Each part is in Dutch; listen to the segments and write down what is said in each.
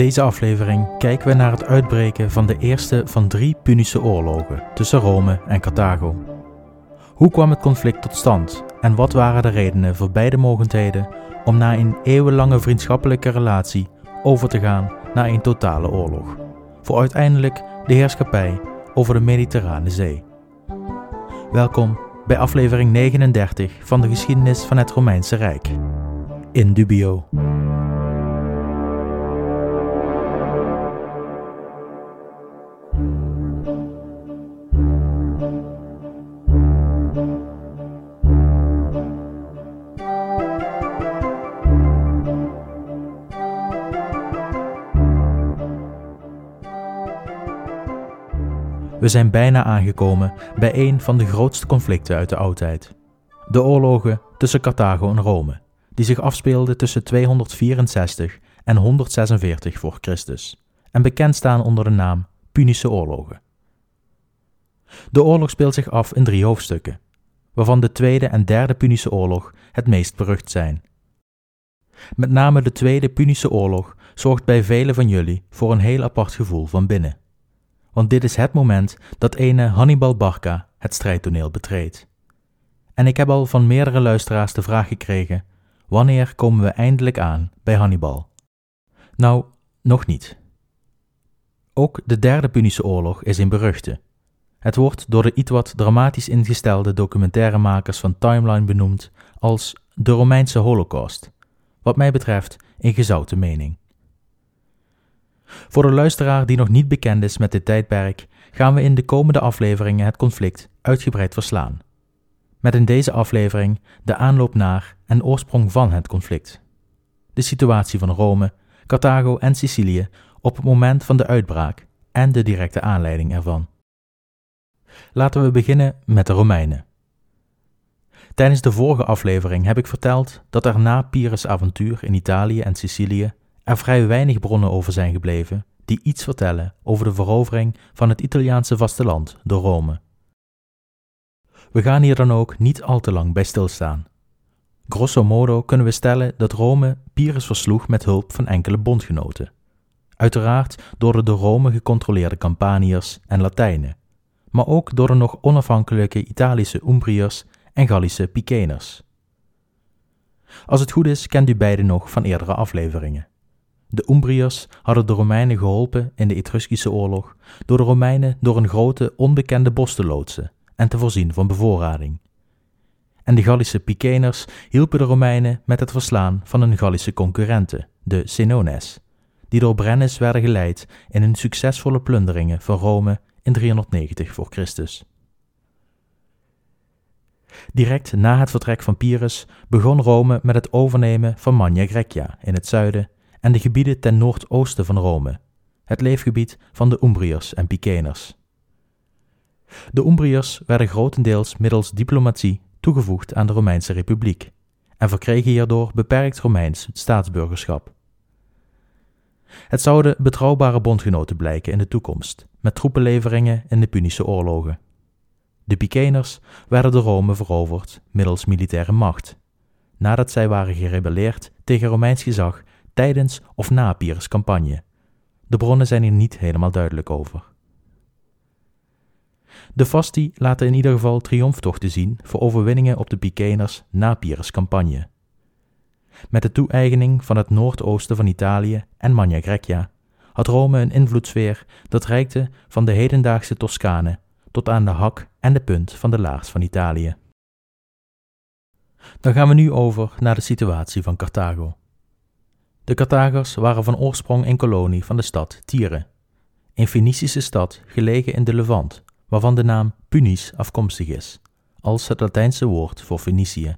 deze aflevering kijken we naar het uitbreken van de eerste van drie Punische oorlogen tussen Rome en Carthago. Hoe kwam het conflict tot stand en wat waren de redenen voor beide mogendheden om na een eeuwenlange vriendschappelijke relatie over te gaan naar een totale oorlog, voor uiteindelijk de heerschappij over de Mediterrane Zee? Welkom bij aflevering 39 van de geschiedenis van het Romeinse Rijk. In dubio. Zijn bijna aangekomen bij een van de grootste conflicten uit de oudheid. De oorlogen tussen Carthago en Rome, die zich afspeelden tussen 264 en 146 voor Christus en bekend staan onder de naam Punische oorlogen. De oorlog speelt zich af in drie hoofdstukken, waarvan de Tweede en Derde Punische oorlog het meest berucht zijn. Met name de Tweede Punische oorlog zorgt bij velen van jullie voor een heel apart gevoel van binnen want dit is het moment dat ene Hannibal Barca het strijdtoneel betreedt. En ik heb al van meerdere luisteraars de vraag gekregen: wanneer komen we eindelijk aan bij Hannibal? Nou, nog niet. Ook de derde Punische oorlog is in beruchte. Het wordt door de iets wat dramatisch ingestelde documentairemakers van Timeline benoemd als de Romeinse Holocaust, wat mij betreft een gezouten mening. Voor de luisteraar die nog niet bekend is met dit tijdperk, gaan we in de komende afleveringen het conflict uitgebreid verslaan. Met in deze aflevering de aanloop naar en oorsprong van het conflict. De situatie van Rome, Carthago en Sicilië op het moment van de uitbraak en de directe aanleiding ervan. Laten we beginnen met de Romeinen. Tijdens de vorige aflevering heb ik verteld dat er na Pyrrhus' avontuur in Italië en Sicilië er vrij weinig bronnen over zijn gebleven die iets vertellen over de verovering van het Italiaanse vasteland door Rome. We gaan hier dan ook niet al te lang bij stilstaan. Grosso modo kunnen we stellen dat Rome Pyrrhus versloeg met hulp van enkele bondgenoten. Uiteraard door de door Rome gecontroleerde Campaniërs en Latijnen, maar ook door de nog onafhankelijke Italische Umbriërs en Gallische Piceners. Als het goed is, kent u beide nog van eerdere afleveringen. De Umbriërs hadden de Romeinen geholpen in de Etruskische oorlog door de Romeinen door een grote onbekende bos te loodsen en te voorzien van bevoorrading. En de Gallische Piceners hielpen de Romeinen met het verslaan van hun Gallische concurrenten, de Senones, die door Brennus werden geleid in hun succesvolle plunderingen van Rome in 390 voor Christus. Direct na het vertrek van Pyrrhus begon Rome met het overnemen van Magna Grecia in het zuiden en de gebieden ten noordoosten van Rome, het leefgebied van de Umbriërs en Piceners. De Umbriërs werden grotendeels middels diplomatie toegevoegd aan de Romeinse Republiek en verkregen hierdoor beperkt Romeins staatsburgerschap. Het zouden betrouwbare bondgenoten blijken in de toekomst, met troepenleveringen in de Punische oorlogen. De Piceners werden door Rome veroverd middels militaire macht, nadat zij waren gerebelleerd tegen Romeins gezag tijdens of na Pyrrhus' campagne. De bronnen zijn hier niet helemaal duidelijk over. De Fasti laten in ieder geval triomftochten zien voor overwinningen op de Piceners na Pyrrhus' campagne. Met de toe-eigening van het noordoosten van Italië en Magna Grecia had Rome een invloedssfeer dat reikte van de hedendaagse Toscane tot aan de hak en de punt van de laars van Italië. Dan gaan we nu over naar de situatie van Carthago. De Carthagers waren van oorsprong een kolonie van de stad Tyre, een Fenicische stad gelegen in de Levant, waarvan de naam Punis afkomstig is, als het Latijnse woord voor Fenicië.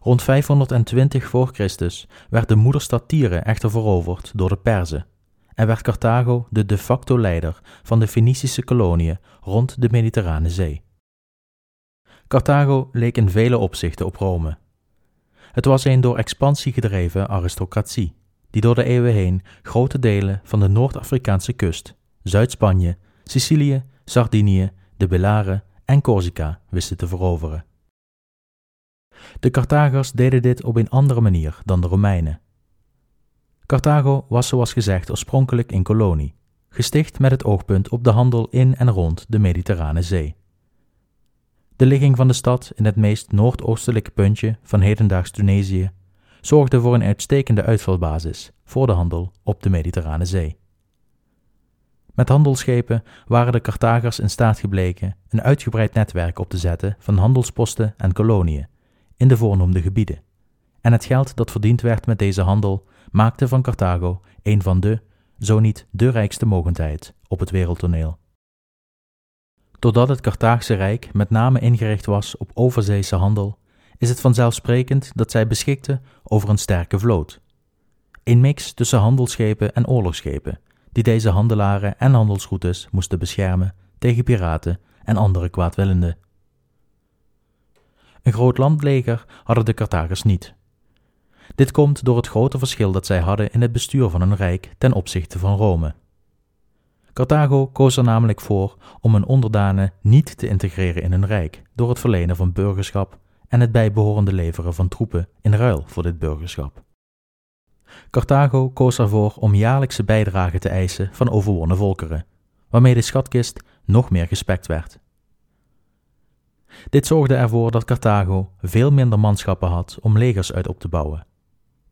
Rond 520 voor Christus werd de moederstad Tyre echter veroverd door de Perzen en werd Carthago de de facto leider van de Fenicische koloniën rond de Mediterrane Zee. Carthago leek in vele opzichten op Rome het was een door expansie gedreven aristocratie, die door de eeuwen heen grote delen van de Noord-Afrikaanse kust, Zuid-Spanje, Sicilië, Sardinië, de Belaren en Corsica wisten te veroveren. De Carthagers deden dit op een andere manier dan de Romeinen. Carthago was zoals gezegd oorspronkelijk een kolonie, gesticht met het oogpunt op de handel in en rond de Mediterrane Zee. De ligging van de stad in het meest noordoostelijke puntje van hedendaags Tunesië zorgde voor een uitstekende uitvalbasis voor de handel op de Mediterrane Zee. Met handelsschepen waren de Carthagers in staat gebleken een uitgebreid netwerk op te zetten van handelsposten en koloniën in de voornoemde gebieden. En het geld dat verdiend werd met deze handel maakte van Carthago een van de, zo niet de rijkste mogendheid op het wereldtoneel. Doordat het Carthaagse Rijk met name ingericht was op overzeese handel, is het vanzelfsprekend dat zij beschikten over een sterke vloot. Een mix tussen handelsschepen en oorlogsschepen, die deze handelaren en handelsroutes moesten beschermen tegen piraten en andere kwaadwillenden. Een groot landleger hadden de Carthagers niet. Dit komt door het grote verschil dat zij hadden in het bestuur van hun rijk ten opzichte van Rome. Carthago koos er namelijk voor om hun onderdanen niet te integreren in hun rijk door het verlenen van burgerschap en het bijbehorende leveren van troepen in ruil voor dit burgerschap. Carthago koos ervoor om jaarlijkse bijdragen te eisen van overwonnen volkeren, waarmee de schatkist nog meer gespekt werd. Dit zorgde ervoor dat Carthago veel minder manschappen had om legers uit op te bouwen.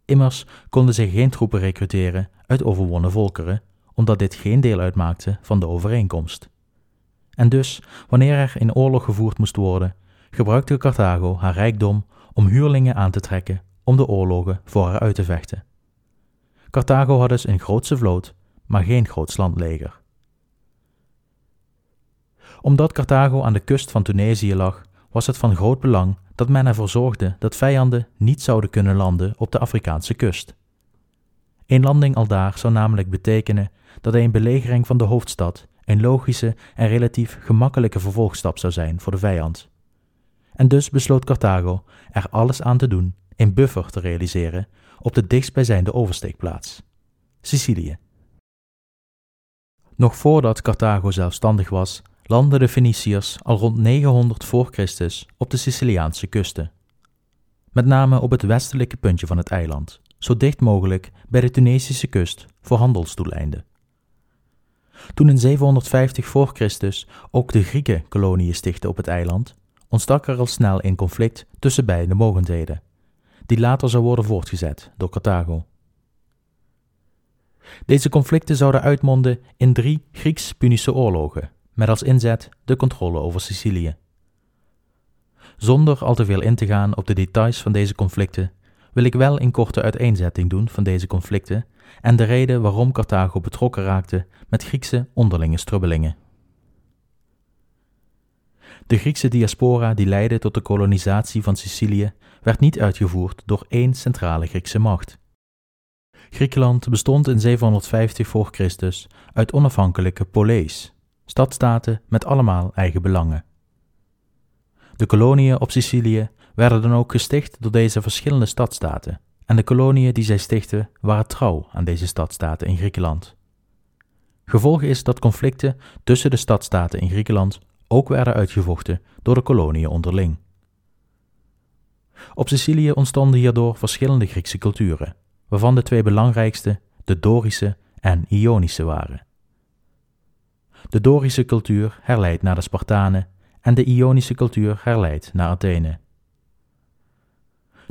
Immers konden zich geen troepen recruteren uit overwonnen volkeren, omdat dit geen deel uitmaakte van de overeenkomst. En dus, wanneer er in oorlog gevoerd moest worden, gebruikte Carthago haar rijkdom om huurlingen aan te trekken om de oorlogen voor haar uit te vechten. Carthago had dus een grootse vloot, maar geen groots landleger. Omdat Carthago aan de kust van Tunesië lag, was het van groot belang dat men ervoor zorgde dat vijanden niet zouden kunnen landen op de Afrikaanse kust. Een landing aldaar zou namelijk betekenen dat een belegering van de hoofdstad een logische en relatief gemakkelijke vervolgstap zou zijn voor de vijand. En dus besloot Carthago er alles aan te doen een buffer te realiseren op de dichtstbijzijnde oversteekplaats, Sicilië. Nog voordat Carthago zelfstandig was, landden de Feniciërs al rond 900 voor Christus op de Siciliaanse kusten. Met name op het westelijke puntje van het eiland, zo dicht mogelijk bij de Tunesische kust voor handelsdoeleinden. Toen in 750 voor Christus ook de Grieken koloniën stichtten op het eiland, ontstak er al snel een conflict tussen beide mogendheden, die later zou worden voortgezet door Carthago. Deze conflicten zouden uitmonden in drie Grieks-Punische oorlogen, met als inzet de controle over Sicilië. Zonder al te veel in te gaan op de details van deze conflicten, wil ik wel een korte uiteenzetting doen van deze conflicten en de reden waarom Carthago betrokken raakte met Griekse onderlinge strubbelingen. De Griekse diaspora die leidde tot de kolonisatie van Sicilië werd niet uitgevoerd door één centrale Griekse macht. Griekenland bestond in 750 voor Christus uit onafhankelijke polees, stadstaten met allemaal eigen belangen. De koloniën op Sicilië werden dan ook gesticht door deze verschillende stadstaten, en de koloniën die zij stichtten waren trouw aan deze stadstaten in Griekenland. Gevolg is dat conflicten tussen de stadstaten in Griekenland ook werden uitgevochten door de koloniën onderling. Op Sicilië ontstonden hierdoor verschillende Griekse culturen, waarvan de twee belangrijkste de Dorische en Ionische waren. De Dorische cultuur herleidt naar de Spartanen en de Ionische cultuur herleidt naar Athene.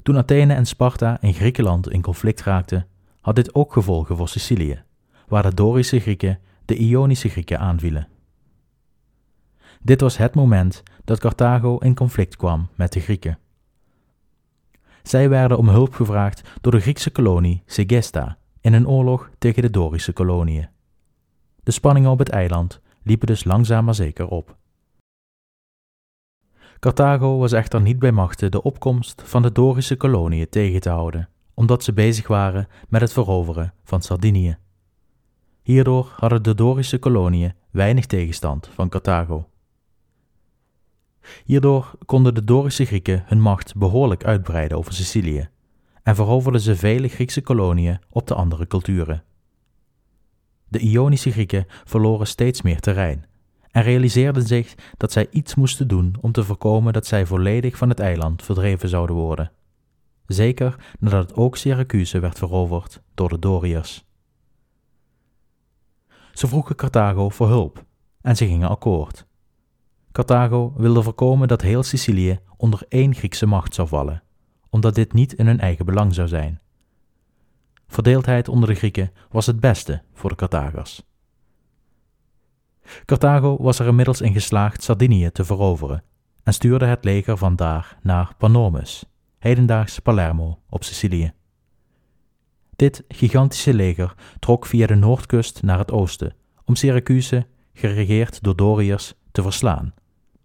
Toen Athene en Sparta in Griekenland in conflict raakten, had dit ook gevolgen voor Sicilië, waar de Dorische Grieken de Ionische Grieken aanvielen. Dit was het moment dat Carthago in conflict kwam met de Grieken. Zij werden om hulp gevraagd door de Griekse kolonie Segesta in een oorlog tegen de Dorische koloniën. De spanningen op het eiland liepen dus langzaam maar zeker op. Carthago was echter niet bij machten de opkomst van de Dorische koloniën tegen te houden, omdat ze bezig waren met het veroveren van Sardinië. Hierdoor hadden de Dorische koloniën weinig tegenstand van Carthago. Hierdoor konden de Dorische Grieken hun macht behoorlijk uitbreiden over Sicilië en veroverden ze vele Griekse koloniën op de andere culturen. De Ionische Grieken verloren steeds meer terrein en realiseerden zich dat zij iets moesten doen om te voorkomen dat zij volledig van het eiland verdreven zouden worden. zeker nadat ook Syracuse werd veroverd door de Doriërs. Ze vroegen Carthago voor hulp en ze gingen akkoord. Carthago wilde voorkomen dat heel Sicilië onder één Griekse macht zou vallen, omdat dit niet in hun eigen belang zou zijn. Verdeeldheid onder de Grieken was het beste voor de Carthagers. Carthago was er inmiddels in geslaagd Sardinië te veroveren en stuurde het leger vandaar naar Panormus, hedendaags Palermo op Sicilië. Dit gigantische leger trok via de noordkust naar het oosten om Syracuse, geregeerd door Doriërs, te verslaan,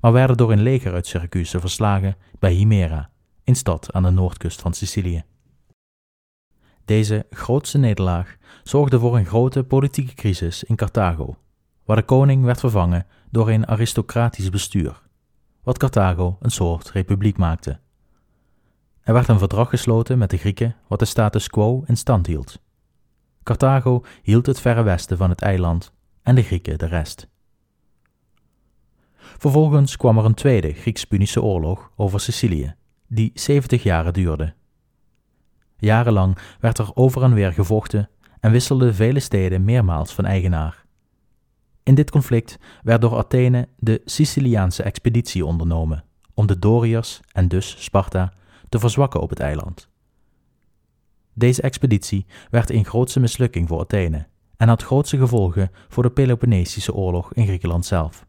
maar werden door een leger uit Syracuse verslagen bij Himera, een stad aan de noordkust van Sicilië. Deze grootste nederlaag zorgde voor een grote politieke crisis in Carthago, waar de koning werd vervangen door een aristocratisch bestuur, wat Carthago een soort republiek maakte. Er werd een verdrag gesloten met de Grieken wat de status quo in stand hield. Carthago hield het verre westen van het eiland en de Grieken de rest. Vervolgens kwam er een tweede Grieks-Punische oorlog over Sicilië, die 70 jaren duurde. Jarenlang werd er over en weer gevochten en wisselden vele steden meermaals van eigenaar. In dit conflict werd door Athene de Siciliaanse expeditie ondernomen om de Doriërs en dus Sparta te verzwakken op het eiland. Deze expeditie werd een grootse mislukking voor Athene en had grootse gevolgen voor de Peloponnesische oorlog in Griekenland zelf.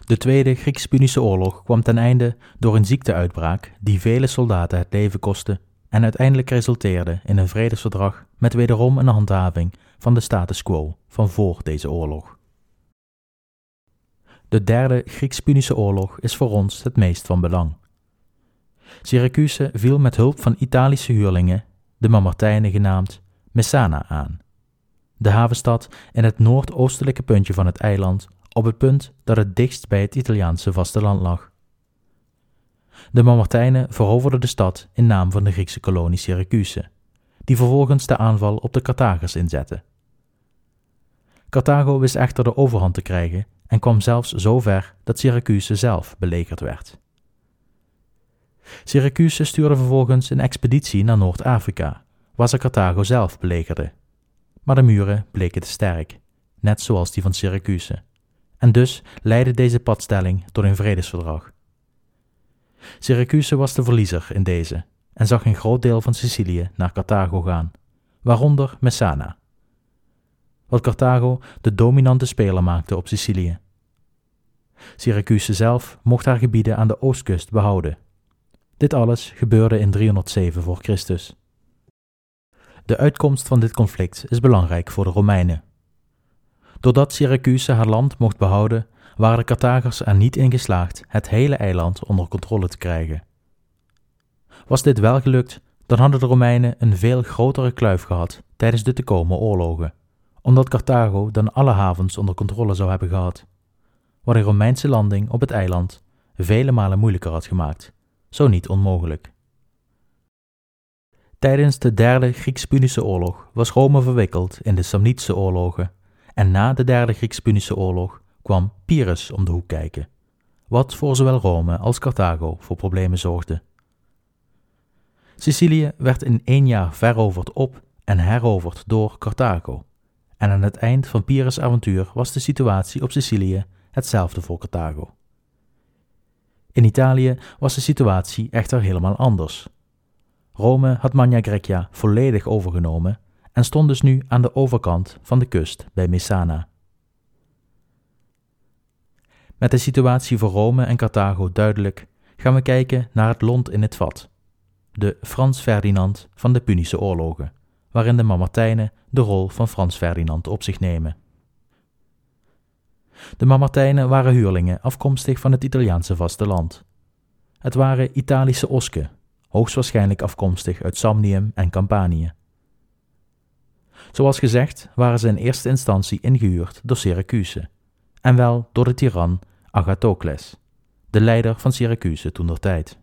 De Tweede Grieks-Punische oorlog kwam ten einde door een ziekteuitbraak die vele soldaten het leven kostte en uiteindelijk resulteerde in een vredesverdrag met wederom een handhaving van de status quo van voor deze oorlog. De derde Grieks-Punische oorlog is voor ons het meest van belang. Syracuse viel met hulp van Italische huurlingen, de Mamertijnen genaamd, Messana aan. De havenstad in het noordoostelijke puntje van het eiland, op het punt dat het dichtst bij het Italiaanse vasteland lag. De Mamertijnen veroverden de stad in naam van de Griekse kolonie Syracuse, die vervolgens de aanval op de Carthagers inzette. Carthago wist echter de overhand te krijgen en kwam zelfs zo ver dat Syracuse zelf belegerd werd. Syracuse stuurde vervolgens een expeditie naar Noord-Afrika, waar ze Carthago zelf belegerden. Maar de muren bleken te sterk, net zoals die van Syracuse. En dus leidde deze padstelling tot een vredesverdrag. Syracuse was de verliezer in deze en zag een groot deel van Sicilië naar Carthago gaan, waaronder Messana. Wat Carthago de dominante speler maakte op Sicilië. Syracuse zelf mocht haar gebieden aan de oostkust behouden dit alles gebeurde in 307 voor Christus. De uitkomst van dit conflict is belangrijk voor de Romeinen. Doordat Syracuse haar land mocht behouden, waren de Carthagers er niet in geslaagd het hele eiland onder controle te krijgen. Was dit wel gelukt, dan hadden de Romeinen een veel grotere kluif gehad tijdens de te komen oorlogen, omdat Carthago dan alle havens onder controle zou hebben gehad, wat een Romeinse landing op het eiland vele malen moeilijker had gemaakt zo niet onmogelijk. Tijdens de derde Grieks-Punische oorlog was Rome verwikkeld in de Samnitische oorlogen en na de derde Grieks-Punische oorlog kwam Pyrrhus om de hoek kijken, wat voor zowel Rome als Carthago voor problemen zorgde. Sicilië werd in één jaar veroverd op en heroverd door Carthago, en aan het eind van Pyrrhus' avontuur was de situatie op Sicilië hetzelfde voor Carthago. In Italië was de situatie echter helemaal anders. Rome had Magna Grecia volledig overgenomen en stond dus nu aan de overkant van de kust bij Messana. Met de situatie voor Rome en Carthago duidelijk, gaan we kijken naar het lont in het vat, de Frans Ferdinand van de Punische oorlogen, waarin de Mamertijnen de rol van Frans Ferdinand op zich nemen. De Mamertijnen waren huurlingen afkomstig van het Italiaanse vasteland. Het waren Italische osken, hoogstwaarschijnlijk afkomstig uit Samnium en Campanië. Zoals gezegd waren ze in eerste instantie ingehuurd door Syracuse, en wel door de tiran Agathocles, de leider van Syracuse toen der tijd.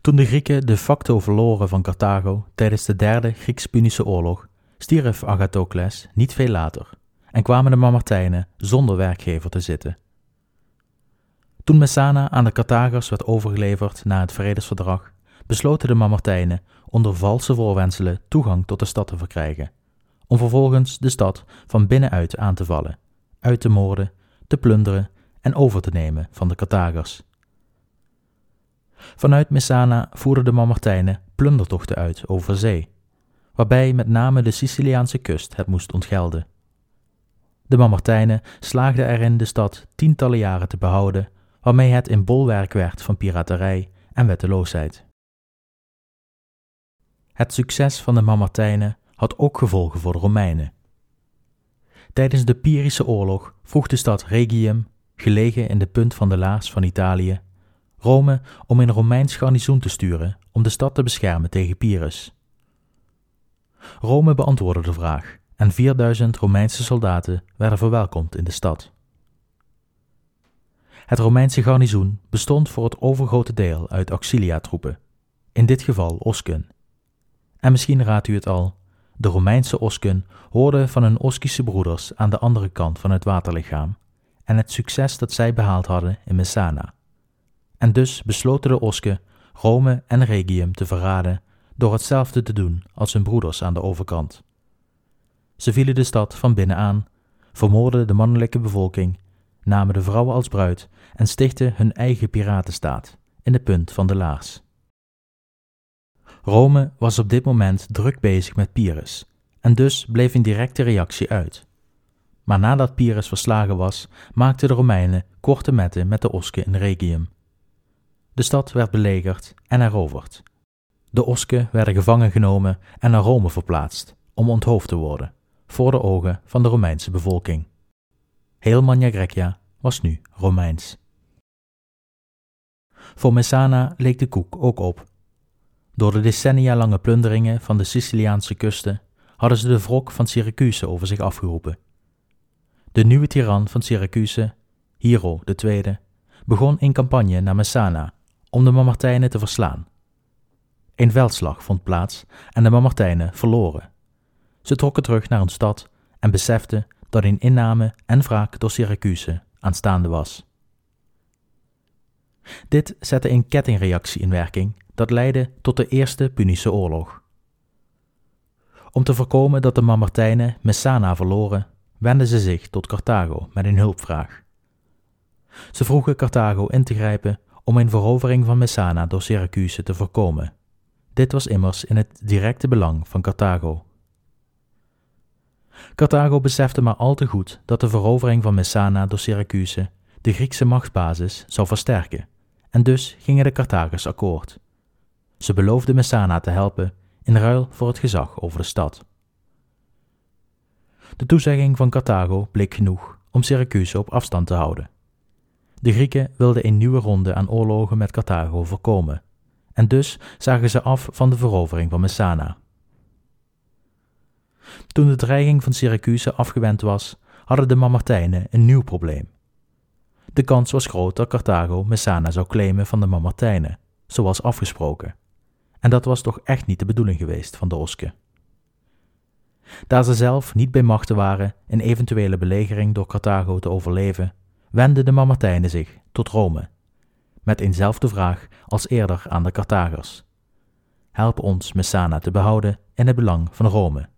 Toen de Grieken de facto verloren van Carthago tijdens de derde Grieks-Punische oorlog, stierf Agathocles niet veel later en kwamen de Mamertijnen zonder werkgever te zitten. Toen Messana aan de Carthagers werd overgeleverd na het vredesverdrag, besloten de Mamertijnen onder valse voorwendselen toegang tot de stad te verkrijgen, om vervolgens de stad van binnenuit aan te vallen, uit te moorden, te plunderen en over te nemen van de Carthagers. Vanuit Messana voerden de Mamertijnen plundertochten uit over zee, waarbij met name de Siciliaanse kust het moest ontgelden. De Mamertijnen slaagden erin de stad tientallen jaren te behouden, waarmee het een bolwerk werd van piraterij en wetteloosheid. Het succes van de Mamertijnen had ook gevolgen voor de Romeinen. Tijdens de Pyrische oorlog vroeg de stad Regium, gelegen in de punt van de laars van Italië, Rome om een Romeins garnizoen te sturen om de stad te beschermen tegen Pyrrhus. Rome beantwoordde de vraag en 4000 Romeinse soldaten werden verwelkomd in de stad. Het Romeinse garnizoen bestond voor het overgrote deel uit auxilia-troepen, in dit geval Osken. En misschien raadt u het al, de Romeinse Osken hoorden van hun Oskische broeders aan de andere kant van het waterlichaam en het succes dat zij behaald hadden in Messana. En dus besloten de Osken Rome en Regium te verraden door hetzelfde te doen als hun broeders aan de overkant. Ze vielen de stad van binnen aan, vermoordden de mannelijke bevolking, namen de vrouwen als bruid en stichtten hun eigen piratenstaat in de punt van de laars. Rome was op dit moment druk bezig met Pyrrhus en dus bleef een directe reactie uit. Maar nadat Pyrrhus verslagen was, maakten de Romeinen korte metten met de Osken in Regium. De stad werd belegerd en heroverd. De Osken werden gevangen genomen en naar Rome verplaatst om onthoofd te worden, voor de ogen van de Romeinse bevolking. Heel Magna Grecia was nu Romeins. Voor Messana leek de koek ook op. Door de decennia lange plunderingen van de Siciliaanse kusten hadden ze de wrok van Syracuse over zich afgeroepen. De nieuwe tiran van Syracuse, Hero II, begon een campagne naar Messana om de Mamertijnen te verslaan. Een veldslag vond plaats en de Mamertijnen verloren. Ze trokken terug naar hun stad en beseften dat een inname en wraak door Syracuse aanstaande was. Dit zette een kettingreactie in werking dat leidde tot de Eerste Punische Oorlog. Om te voorkomen dat de Mamertijnen Messana verloren, wendden ze zich tot Carthago met een hulpvraag. Ze vroegen Carthago in te grijpen om een verovering van Messana door Syracuse te voorkomen. Dit was immers in het directe belang van Carthago. Carthago besefte maar al te goed dat de verovering van Messana door Syracuse de Griekse machtsbasis zou versterken, en dus gingen de Carthagers akkoord. Ze beloofden Messana te helpen in ruil voor het gezag over de stad. De toezegging van Carthago bleek genoeg om Syracuse op afstand te houden. De Grieken wilden een nieuwe ronde aan oorlogen met Carthago voorkomen, en dus zagen ze af van de verovering van Messana. Toen de dreiging van Syracuse afgewend was, hadden de Mamertijnen een nieuw probleem. De kans was groot dat Carthago Messana zou claimen van de Mamertijnen, zoals afgesproken. En dat was toch echt niet de bedoeling geweest van de Osken. Daar ze zelf niet bij machten waren een eventuele belegering door Carthago te overleven, wendden de Mamertijnen zich tot Rome, met eenzelfde vraag als eerder aan de Carthagers. Help ons Messana te behouden in het belang van Rome.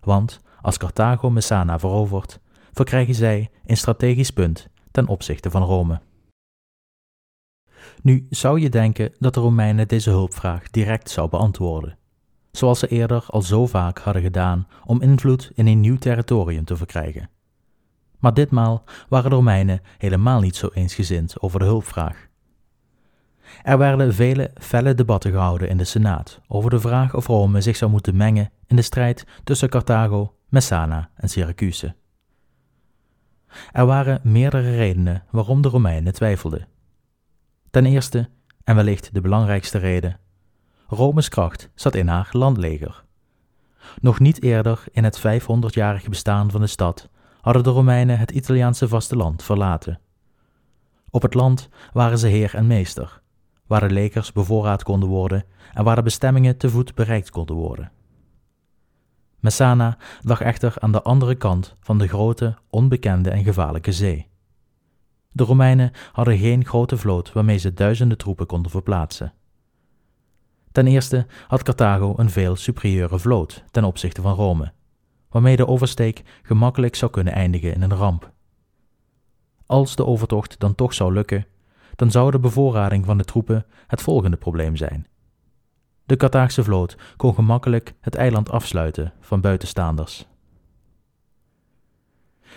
Want als Carthago Messana verovert, verkrijgen zij een strategisch punt ten opzichte van Rome. Nu zou je denken dat de Romeinen deze hulpvraag direct zou beantwoorden, zoals ze eerder al zo vaak hadden gedaan om invloed in een nieuw territorium te verkrijgen. Maar ditmaal waren de Romeinen helemaal niet zo eensgezind over de hulpvraag. Er werden vele felle debatten gehouden in de Senaat over de vraag of Rome zich zou moeten mengen in de strijd tussen Carthago, Messana en Syracuse. Er waren meerdere redenen waarom de Romeinen twijfelden. Ten eerste, en wellicht de belangrijkste reden, Rome's kracht zat in haar landleger. Nog niet eerder in het 500-jarige bestaan van de stad hadden de Romeinen het Italiaanse vasteland verlaten. Op het land waren ze heer en meester, waar de legers bevoorraad konden worden en waar de bestemmingen te voet bereikt konden worden. Messana lag echter aan de andere kant van de grote, onbekende en gevaarlijke zee. De Romeinen hadden geen grote vloot waarmee ze duizenden troepen konden verplaatsen. Ten eerste had Carthago een veel superieure vloot ten opzichte van Rome, waarmee de oversteek gemakkelijk zou kunnen eindigen in een ramp. Als de overtocht dan toch zou lukken, dan zou de bevoorrading van de troepen het volgende probleem zijn. De Carthaagse vloot kon gemakkelijk het eiland afsluiten van buitenstaanders.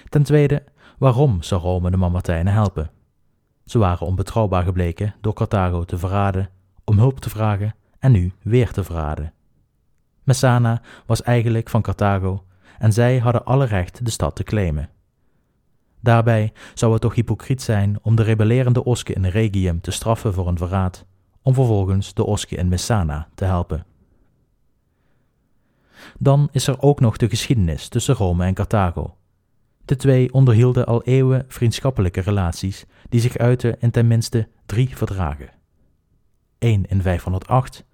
Ten tweede, waarom zou Rome de Mamertijnen helpen? Ze waren onbetrouwbaar gebleken door Carthago te verraden, om hulp te vragen en nu weer te verraden. Messana was eigenlijk van Carthago en zij hadden alle recht de stad te claimen. Daarbij zou het toch hypocriet zijn om de rebellerende Osken in Regium te straffen voor een verraad, om vervolgens de Osken in Messana te helpen. Dan is er ook nog de geschiedenis tussen Rome en Carthago. De twee onderhielden al eeuwen vriendschappelijke relaties die zich uiten in tenminste drie verdragen. Eén in 508,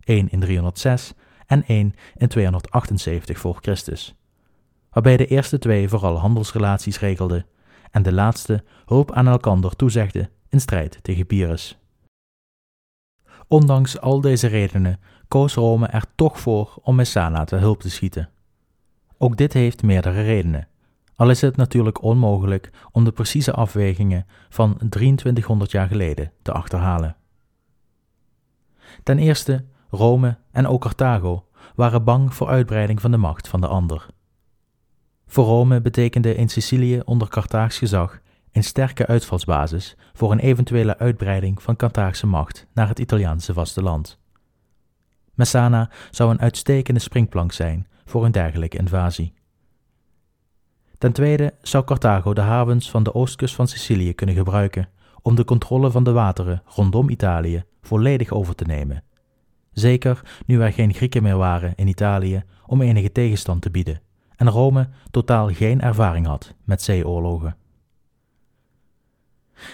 één in 306 en één in 278 voor Christus waarbij de eerste twee vooral handelsrelaties regelden en de laatste hulp aan elkander toezegde in strijd tegen Pyrrhus. Ondanks al deze redenen koos Rome er toch voor om Messana te hulp te schieten. Ook dit heeft meerdere redenen, al is het natuurlijk onmogelijk om de precieze afwegingen van 2300 jaar geleden te achterhalen. Ten eerste, Rome en ook Carthago waren bang voor uitbreiding van de macht van de ander. Voor Rome betekende in Sicilië onder Carthaags gezag een sterke uitvalsbasis voor een eventuele uitbreiding van Carthaagse macht naar het Italiaanse vasteland. Messana zou een uitstekende springplank zijn voor een dergelijke invasie. Ten tweede zou Carthago de havens van de oostkust van Sicilië kunnen gebruiken om de controle van de wateren rondom Italië volledig over te nemen. Zeker nu er geen Grieken meer waren in Italië om enige tegenstand te bieden en Rome totaal geen ervaring had met zeeoorlogen.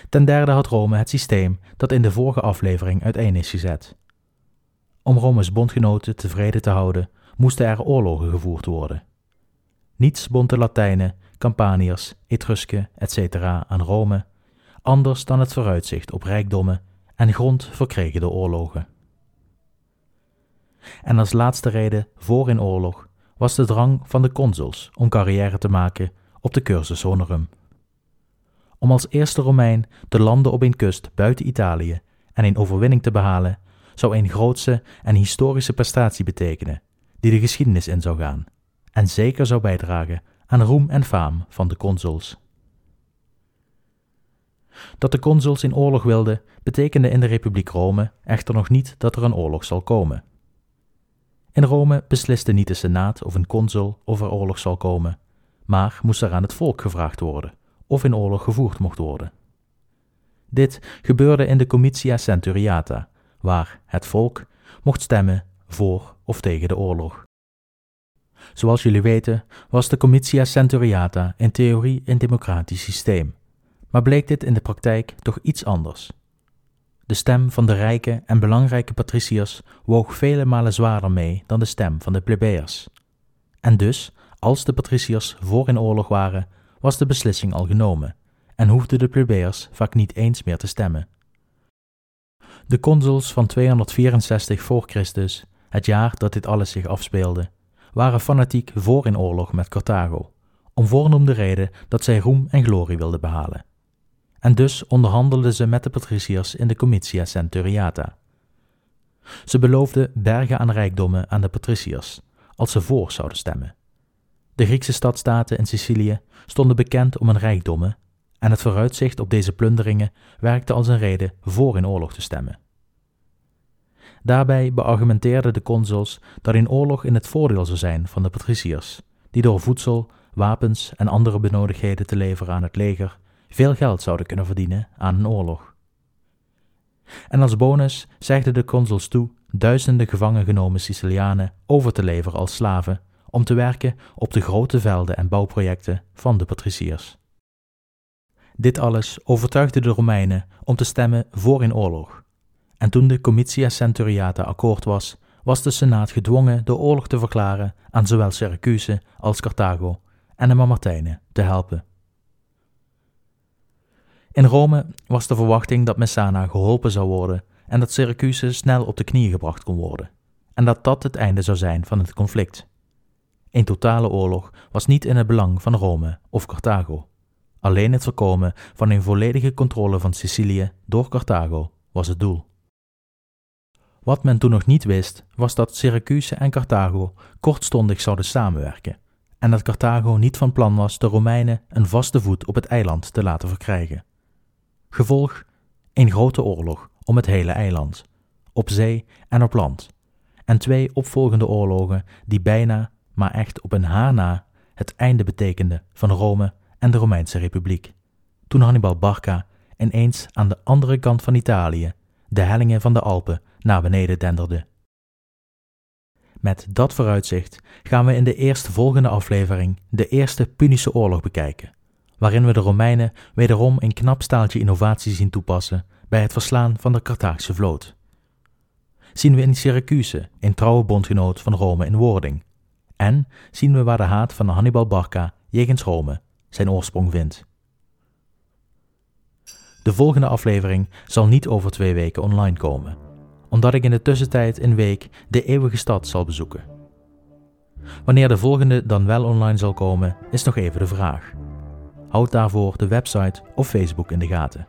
Ten derde had Rome het systeem dat in de vorige aflevering uiteen is gezet. Om Rome's bondgenoten tevreden te houden, moesten er oorlogen gevoerd worden. Niets bond de Latijnen, Campaniërs, Etrusken, etc. aan Rome, anders dan het vooruitzicht op rijkdommen en grond verkregen de oorlogen. En als laatste reden voor in oorlog was de drang van de consuls om carrière te maken op de cursus honorum. Om als eerste Romein te landen op een kust buiten Italië en een overwinning te behalen, zou een grootse en historische prestatie betekenen, die de geschiedenis in zou gaan, en zeker zou bijdragen aan roem en faam van de consuls. Dat de consuls in oorlog wilden, betekende in de Republiek Rome echter nog niet dat er een oorlog zal komen. In Rome besliste niet de Senaat of een consul of er oorlog zal komen, maar moest er aan het volk gevraagd worden of in oorlog gevoerd mocht worden. Dit gebeurde in de Comitia Centuriata, waar het volk mocht stemmen voor of tegen de oorlog. Zoals jullie weten was de Comitia Centuriata in theorie een democratisch systeem, maar bleek dit in de praktijk toch iets anders. De stem van de rijke en belangrijke patriciërs woog vele malen zwaarder mee dan de stem van de plebeiers. En dus, als de patriciërs voor in oorlog waren, was de beslissing al genomen en hoefden de plebeiers vaak niet eens meer te stemmen. De consuls van 264 voor Christus, het jaar dat dit alles zich afspeelde, waren fanatiek voor in oorlog met Carthago, om voornoemde reden dat zij roem en glorie wilden behalen en dus onderhandelden ze met de patriciërs in de Comitia Centuriata. Ze beloofden bergen aan rijkdommen aan de patriciërs, als ze voor zouden stemmen. De Griekse stadstaten in Sicilië stonden bekend om hun rijkdommen, en het vooruitzicht op deze plunderingen werkte als een reden voor in oorlog te stemmen. Daarbij beargumenteerden de consuls dat in oorlog in het voordeel zou zijn van de patriciërs, die door voedsel, wapens en andere benodigdheden te leveren aan het leger veel geld zouden kunnen verdienen aan een oorlog. En als bonus zegden de consuls toe duizenden gevangen genomen Sicilianen over te leveren als slaven om te werken op de grote velden en bouwprojecten van de patriciërs. Dit alles overtuigde de Romeinen om te stemmen voor in oorlog. En toen de Comitia Centuriata akkoord was, was de Senaat gedwongen de oorlog te verklaren aan zowel Syracuse als Carthago en de Mamertijnen te helpen. In Rome was de verwachting dat Messana geholpen zou worden en dat Syracuse snel op de knieën gebracht kon worden, en dat dat het einde zou zijn van het conflict. Een totale oorlog was niet in het belang van Rome of Carthago. Alleen het voorkomen van een volledige controle van Sicilië door Carthago was het doel. Wat men toen nog niet wist, was dat Syracuse en Carthago kortstondig zouden samenwerken en dat Carthago niet van plan was de Romeinen een vaste voet op het eiland te laten verkrijgen. Gevolg: een grote oorlog om het hele eiland, op zee en op land, en twee opvolgende oorlogen die bijna, maar echt op een haar het einde betekenden van Rome en de Romeinse Republiek. Toen Hannibal Barca ineens aan de andere kant van Italië de hellingen van de Alpen naar beneden denderde. Met dat vooruitzicht gaan we in de eerste volgende aflevering de Eerste Punische Oorlog bekijken, waarin we de Romeinen wederom een knap staaltje innovatie zien toepassen bij het verslaan van de Carthaagse vloot. Zien we in Syracuse een trouwe bondgenoot van Rome in wording, en zien we waar de haat van Hannibal Barca jegens Rome zijn oorsprong vindt. De volgende aflevering zal niet over twee weken online komen, omdat ik in de tussentijd een week de eeuwige stad zal bezoeken. Wanneer de volgende dan wel online zal komen, is nog even de vraag. Houd daarvoor de website of Facebook in de gaten.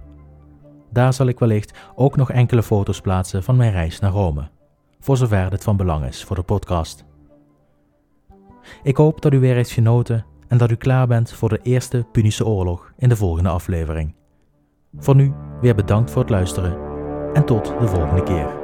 Daar zal ik wellicht ook nog enkele foto's plaatsen van mijn reis naar Rome, voor zover dit van belang is voor de podcast. Ik hoop dat u weer heeft genoten en dat u klaar bent voor de eerste Punische oorlog in de volgende aflevering. Voor nu weer bedankt voor het luisteren en tot de volgende keer.